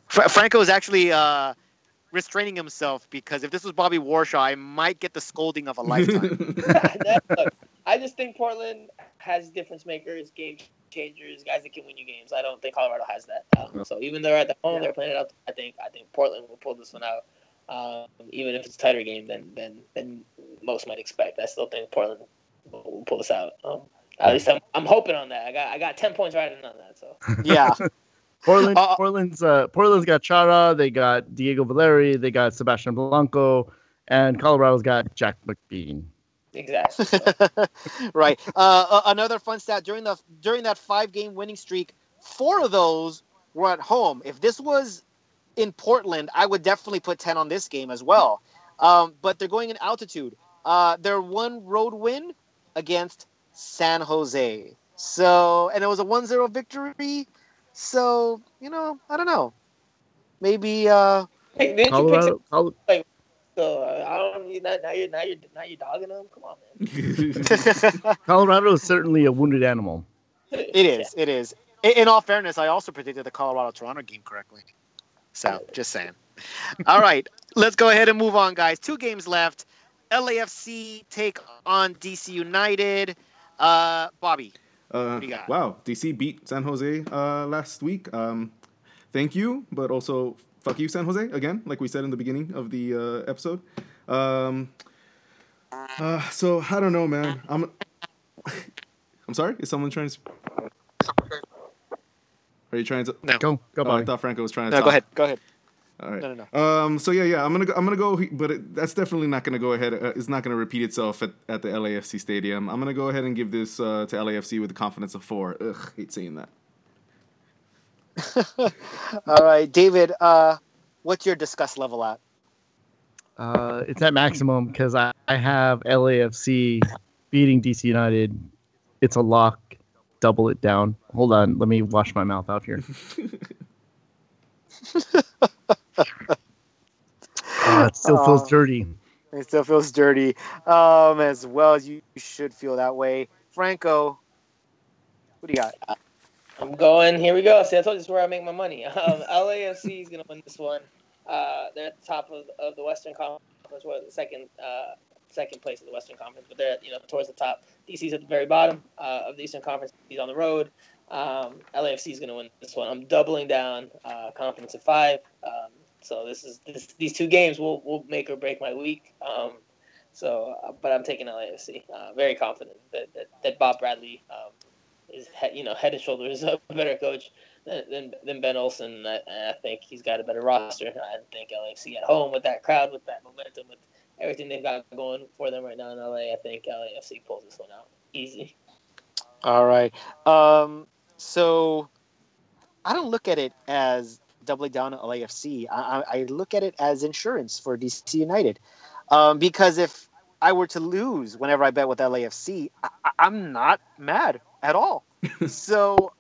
Fra- Franco is actually uh restraining himself because if this was Bobby Warshaw, I might get the scolding of a lifetime. Look, I just think Portland has difference makers, game changers, guys that can win you games. I don't think Colorado has that. Um, so even though they're at the home, they're playing it out. I think I think Portland will pull this one out. Um, even if it's a tighter game than than than most might expect, I still think Portland will, will pull this out. Um, at least I'm, I'm hoping on that. I got I got ten points riding on that. So yeah. Portland, Uh, Portland's uh, Portland's got Chara, they got Diego Valeri, they got Sebastian Blanco, and Colorado's got Jack McBean. exactly. Right. Uh, uh, another fun stat during the during that five game winning streak, four of those were at home. If this was in Portland, I would definitely put ten on this game as well. Um, but they're going in altitude. Uh, their one road win against San Jose. So, and it was a 1-0 victory. So, you know, I don't know. Maybe uh hey, didn't you pick Colorado, Col- some, so uh, I don't now, now you're now you're now you're dogging them. Come on, man. Colorado is certainly a wounded animal. It is. It is. In, in all fairness, I also predicted the Colorado Toronto game correctly. So just saying. All right, let's go ahead and move on, guys. Two games left. LAFC take on DC United. Uh, Bobby. Uh, do you got? wow, DC beat San Jose uh, last week. Um, thank you, but also fuck you, San Jose, again, like we said in the beginning of the uh, episode. Um, uh, so I don't know, man. I'm. I'm sorry. Is someone trying to? Are you trying to? No. Go, go, Oh, I thought Franco was trying to. No, talk. go ahead. Go ahead. All right. No, no, no. Um. So yeah, yeah. I'm gonna go. I'm gonna go. But it, that's definitely not gonna go ahead. Uh, it's not gonna repeat itself at, at the LAFC stadium. I'm gonna go ahead and give this uh, to LAFC with the confidence of four. Ugh, hate saying that. All right, David. Uh, what's your disgust level at? Uh, it's at maximum because I, I have LAFC beating DC United. It's a lock. Double it down. Hold on. Let me wash my mouth out here. Ah, it still feels dirty. It still feels dirty. Um, as well as you should feel that way. Franco, what do you got? I'm going. Here we go. See, I told you this is where I make my money. Um, LAFC is going to win this one. Uh, they're at the top of, of the Western Conference. Well, the second uh, second place of the Western Conference, but they're you know towards the top. DC's at the very bottom uh, of the Eastern Conference. He's on the road. Um, LAFC is going to win this one. I'm doubling down. Uh, confidence at five. Um, so this is this, these two games will will make or break my week. Um, so, uh, but I'm taking LAFC. Uh, very confident that, that, that Bob Bradley um, is you know head and shoulders a better coach than than, than Ben Olsen. I, I think he's got a better roster. I think LAFC at home with that crowd, with that momentum, with everything they've got going for them right now in LA. I think LAFC pulls this one out easy. All right. Um, so I don't look at it as doubling down on LAFC. I, I I look at it as insurance for DC United. Um, because if I were to lose whenever I bet with LAFC, I, I- I'm not mad at all. so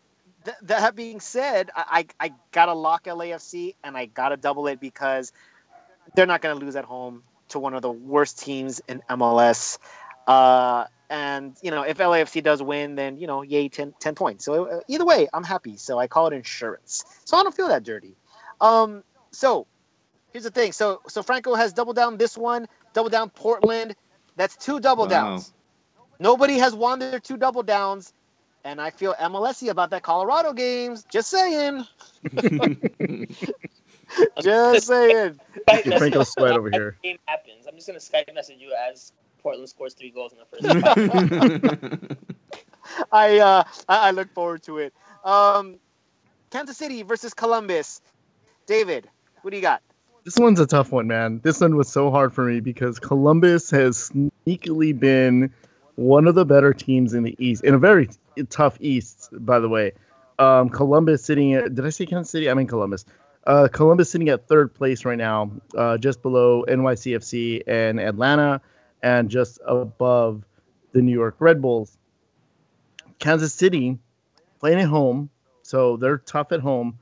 th- that being said, I, I, I gotta lock LAFC and I gotta double it because they're not gonna lose at home to one of the worst teams in MLS. Uh, And you know, if LAFC does win, then you know, yay, 10, 10 points. So uh, either way, I'm happy. So I call it insurance. So I don't feel that dirty. Um, so here's the thing. So so Franco has double down this one, double down Portland. That's two double Wow. downs. Nobody has won their two double downs, and I feel MLSy about that Colorado games. Just saying. Just saying. Skype Get Franco message sweat over here. Game happens. I'm just gonna Skype message you as Portland scores three goals in the first. I uh I, I look forward to it. Um, Kansas City versus Columbus. David, what do you got? This one's a tough one, man. This one was so hard for me because Columbus has sneakily been one of the better teams in the East, in a very tough East, by the way. Um, Columbus sitting at, did I say Kansas City? I mean Columbus. Uh, Columbus sitting at third place right now, uh, just below NYCFC and Atlanta, and just above the New York Red Bulls. Kansas City playing at home, so they're tough at home.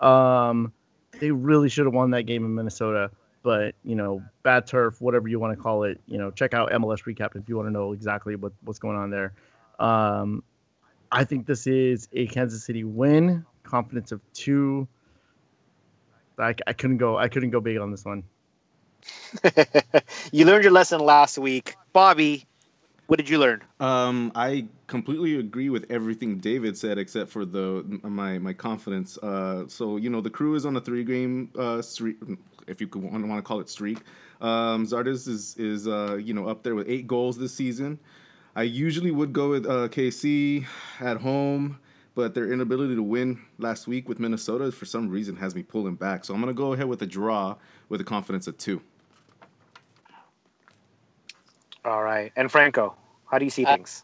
Um, they really should have won that game in Minnesota, but you know, bad turf, whatever you want to call it. You know, check out MLS recap if you want to know exactly what, what's going on there. Um, I think this is a Kansas City win, confidence of two. I, I couldn't go. I couldn't go big on this one. you learned your lesson last week, Bobby. What did you learn? Um, I completely agree with everything David said, except for the my my confidence. Uh, so you know the crew is on a three game uh streak, if you could want, want to call it streak. Um, Zardes is is uh you know up there with eight goals this season. I usually would go with uh, KC at home, but their inability to win last week with Minnesota for some reason has me pulling back. So I'm gonna go ahead with a draw with a confidence of two. All right, and Franco, how do you see I- things?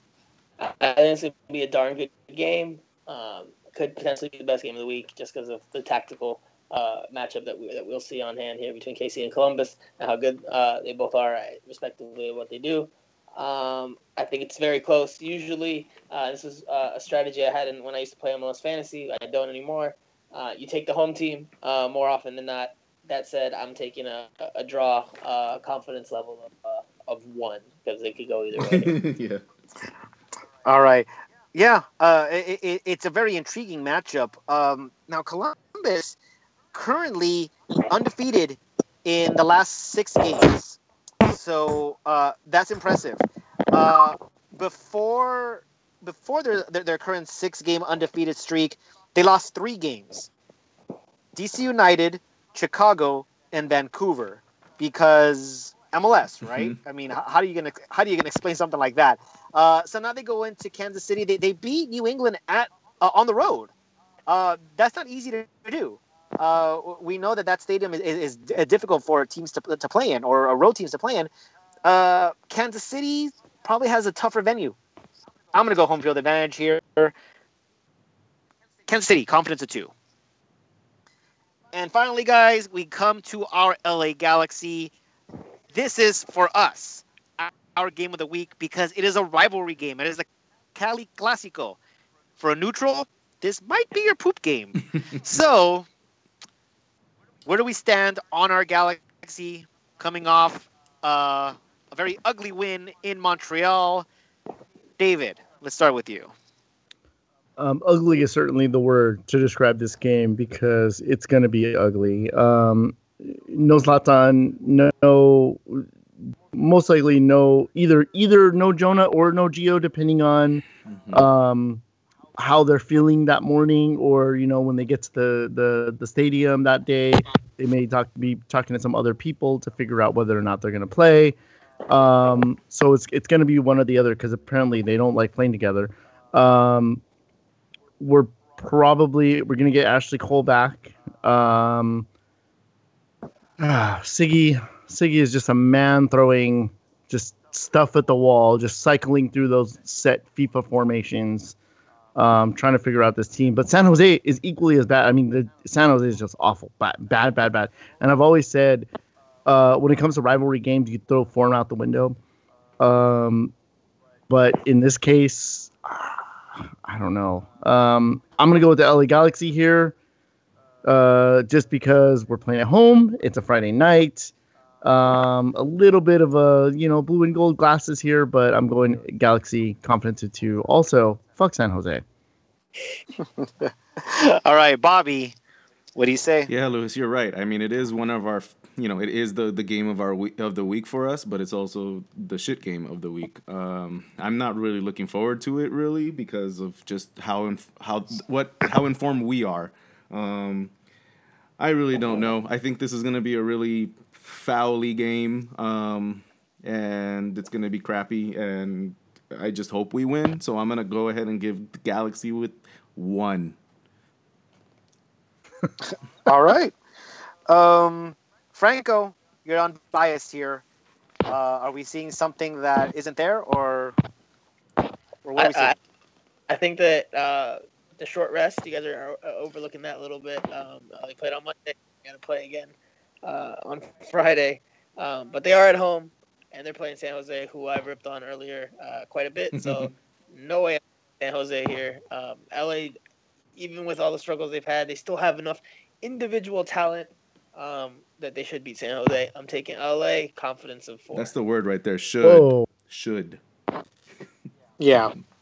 I think it's gonna be a darn good game. Um, could potentially be the best game of the week just because of the tactical uh, matchup that we that we'll see on hand here between KC and Columbus and how good uh, they both are respectively what they do. Um, I think it's very close. Usually, uh, this is uh, a strategy I had in, when I used to play MLS fantasy. I don't anymore. Uh, you take the home team uh, more often than not. That said, I'm taking a, a draw, uh, confidence level of, uh, of one because it could go either way. yeah. All right. Yeah, uh, it, it, it's a very intriguing matchup. Um, now, Columbus currently undefeated in the last six games, so uh, that's impressive. Uh, before before their, their their current six game undefeated streak, they lost three games: DC United, Chicago, and Vancouver, because MLS, right? I mean, how, are you gonna how are you gonna explain something like that? Uh, so now they go into Kansas City. They, they beat New England at uh, on the road. Uh, that's not easy to do. Uh, we know that that stadium is, is, is difficult for teams to, to play in or uh, road teams to play in. Uh, Kansas City probably has a tougher venue. I'm going to go home field advantage here. Kansas City, confidence of two. And finally, guys, we come to our LA Galaxy. This is for us our game of the week because it is a rivalry game. It is a Cali Clasico. For a neutral, this might be your poop game. so, where do we stand on our Galaxy coming off uh, a very ugly win in Montreal? David, let's start with you. Um, ugly is certainly the word to describe this game because it's going to be ugly. Um, no Zlatan, no, most likely no either either no Jonah or no Gio, depending on Mhm. um, how they're feeling that morning, or you know when they get to the the, the stadium that day, they may talk be talking to some other people to figure out whether or not they're going to play. Um, so it's it's going to be one or the other because apparently they don't like playing together. Um, we're probably we're going to get Ashley Cole back. Um, ah, Sigi Sigi is just a man throwing just stuff at the wall, just cycling through those set FIFA formations, um, trying to figure out this team. But San Jose is equally as bad. I mean, the, San Jose is just awful, bad, bad, bad, bad. And I've always said, uh, when it comes to rivalry games, you throw form out the window. Um, but in this case, I don't know. Um, I'm gonna go with the LA Galaxy here, uh, just because we're playing at home. It's a Friday night. Um, a little bit of a you know blue and gold glasses here, but I'm going Galaxy confidence of two. Also, fuck San Jose. All right, Bobby, what do you say? Yeah, Lewis, you're right. I mean, it is one of our, you know, it is the the game of our week, of the week for us, but it's also the shit game of the week. Um, I'm not really looking forward to it really because of just how inf- how what how informed we are. Um, I really don't know. I think this is going to be a really foully game, um, and it's going to be crappy. And I just hope we win. So I'm going to go ahead and give the Galaxy with one. All right. Um, Franco, you're unbiased here. Uh, are we seeing something that isn't there, or, or what are we seeing? I, I, I think that uh, the short rest, you guys are uh, overlooking that a little bit. Um, uh, they played on Monday. Got to play again uh, on Friday, um, but they are at home and they're playing San Jose, who I ripped on earlier uh, quite a bit. So no way San Jose here. Um, LA, even with all the struggles they've had, they still have enough individual talent um, that they should beat San Jose. I'm taking LA. Confidence of four. That's the word right there. Should Whoa. should. yeah,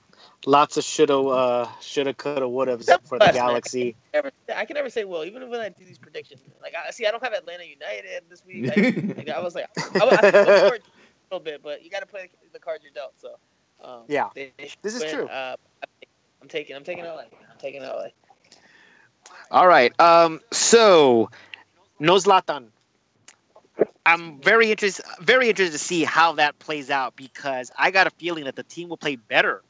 lots of shoulda, uh, shoulda, coulda, woulda for the Last night. Galaxy. Never, I can never say well, even when I do these predictions. Like I see, I don't have Atlanta United this week. I, like, I was like, I, was- I look forward to it a little bit, but you got to play the cards you're dealt. So um, Yeah, they- they should this is win. true. Uh, I'm taking, I'm taking LA. I'm taking LA. All right. Um. So, no Zlatan. I'm very interested. Very interested to see how that plays out because I got a feeling that the team will play better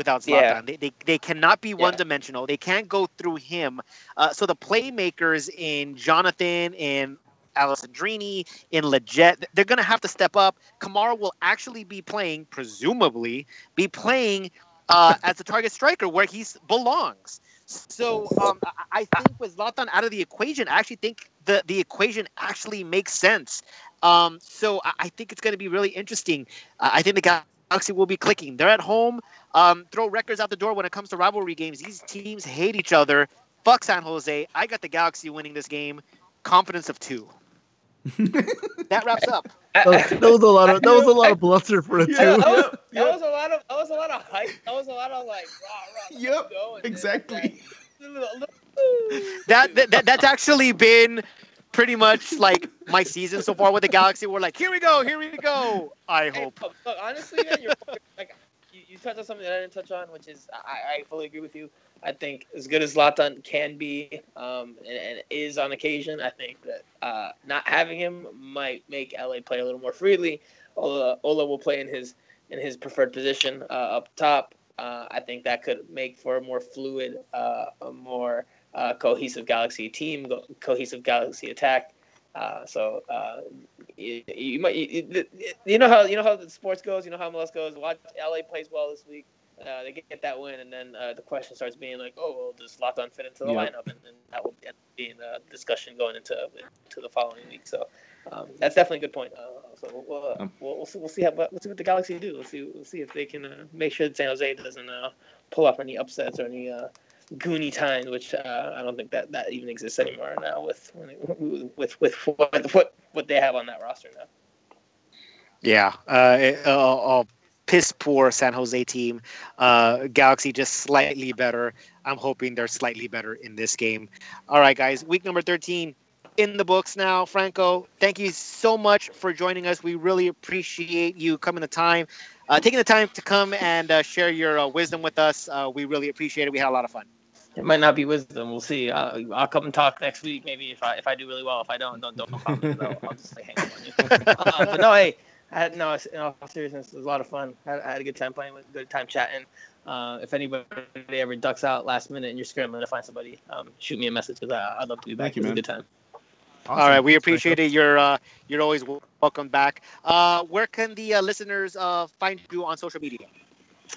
without Zlatan. Yeah. They, they they cannot be Yeah. one dimensional. They can't go through him. Uh, so the playmakers in Jonathan and Alessandrini in Lletget, they're going to have to step up. Kamara will actually be playing, presumably, be playing uh, as a target striker where he belongs. So um, I think with Zlatan out of the equation, I actually think the, the equation actually makes sense. Um, so I, think it's going to be really interesting. Uh, I think the Galaxy will be clicking. They're at home. Um, throw records out the door when it comes to rivalry games. These teams hate each other. Fuck San Jose. I got the Galaxy winning this game. Confidence of two. that wraps up. That was, that was a lot of that was a lot of bluster for a two. Yeah, that, was, that yep. was a lot of that was a lot of hype. That was a lot of like rah rah. let's Yep, go, and then exactly. that little- little- That, that, that that's actually been pretty much like my season so far with the Galaxy. We're like, here we go, here we go. I Hey, hope. look, look, honestly, man, you're like you, you touched on something that I didn't touch on, which is I, I fully agree with you. I think as good as Zlatan can be, um, and, and is on occasion, I think that uh, not having him might make LA play a little more freely. Ola, Ola will play in his in his preferred position uh, up top. Uh, I think that could make for a more fluid, uh, a more uh, cohesive Galaxy team, go- cohesive Galaxy attack. Uh, so uh, you, you might you, you know how you know how the sports goes. You know how MLS goes. Watch LA plays well this week. Uh, they get that win, and then uh, the question starts being like, "Oh, well, does Zlatan fit into the Yep. lineup?" And, and that will end up being a discussion going into to the following week. So um, that's definitely a good point. Uh, so we'll, uh, Um, we'll, we'll see. We'll see how we'll see what the Galaxy do. We'll see. We'll see if they can uh, make sure that San Jose doesn't uh, pull off any upsets or any goony times, which uh, I don't think that that even exists anymore now with with with what what what they have on that roster now. Yeah, uh, piss poor San Jose team. Uh, Galaxy just slightly better. I'm hoping they're slightly better in this game. All right, guys, week number 13 in the books now. Franco, thank you so much for joining us. We really appreciate you coming the time, uh, taking the time to come and uh, share your uh, wisdom with us. Uh, we really appreciate it. We had a lot of fun. It might not be wisdom. We'll see. Uh, I'll come and talk next week. Maybe if I if I do really well. If I don't, don't don't call me. I'll, I'll just like hang up on you. uh, but no, hey, I had no. In all seriousness, it was a lot of fun. I had, I had a good time playing with, good time chatting. Uh, if anybody ever ducks out last minute and you're scrambling to find somebody, um, shoot me a message because I'd love to be back. Thank you, it was man. a good time. All right, we appreciate it. You're uh, you're always welcome back. Uh, where can the uh, listeners uh, find you on social media?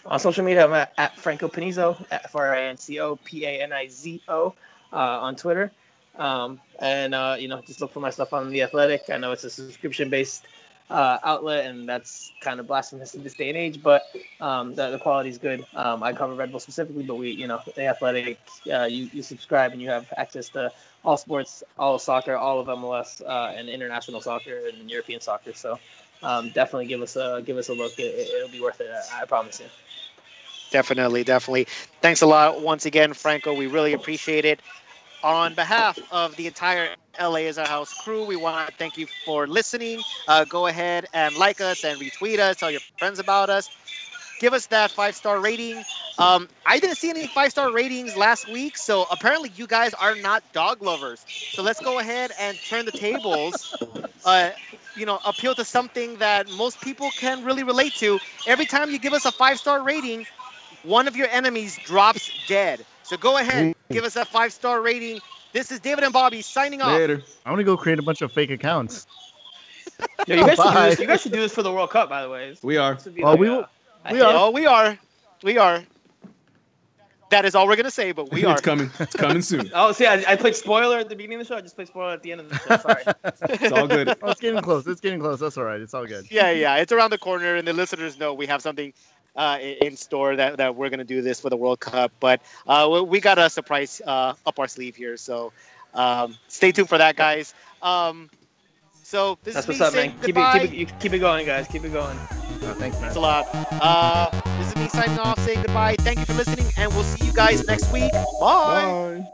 On social media, I'm at, at Franco Panizo, F R I N C O P A N I Z O, uh, on Twitter. Um, and uh, you know, just look for my stuff on the Athletic. I know it's a subscription based uh, outlet, and that's kind of blasphemous in this day and age. But um, the, the quality is good. Um, I cover Red Bull specifically, but we, you know, the Athletic, uh, you you subscribe and you have access to all sports, all of soccer, all of MLS, uh, and international soccer and European soccer. So um, definitely give us a give us a look. It, will be worth it. I, I promise you. Definitely, definitely. Thanks a lot once again, Franco. We really appreciate it. On behalf of the entire LA is our house crew, we want to thank you for listening. Uh, go ahead and like us and retweet us. Tell your friends about us. Give us that five star rating. Um, I didn't see any five star ratings last week, so apparently you guys are not dog lovers. So let's go ahead and turn the tables. Uh, you know, appeal to something that most people can really relate to. Every time you give us a five star rating, one of your enemies drops dead. So go ahead, mm. give us a five star rating. This is David and Bobby signing off. Later. I want to go create a bunch of fake accounts. Yo, you, guys should do this, you guys should do this for the World Cup, by the way. We are. This would be Well, like we a- will- a we are. Oh, we are. We are. That is all we're gonna say, but we are. it's coming. It's coming soon. Oh, see, I, I played spoiler at the beginning of the show. I just played spoiler at the end of the show. Sorry. It's all good. Oh, it's getting close. It's getting close. That's all right. It's all good. Yeah, yeah, it's around the corner, and the listeners know we have something uh, in in store that, that we're gonna do this for the World Cup. But uh, we- we got a surprise uh, up our sleeve here, so um, stay tuned for that, guys. Um, so this That's is what's me up, saying man. Keep it, goodbye. keep it, you, keep it going, guys. Keep it going. Oh, thanks, man. Thanks a lot. Uh, this is me signing off, saying goodbye. Thank you for listening, and we'll see you guys next week. Bye. Bye.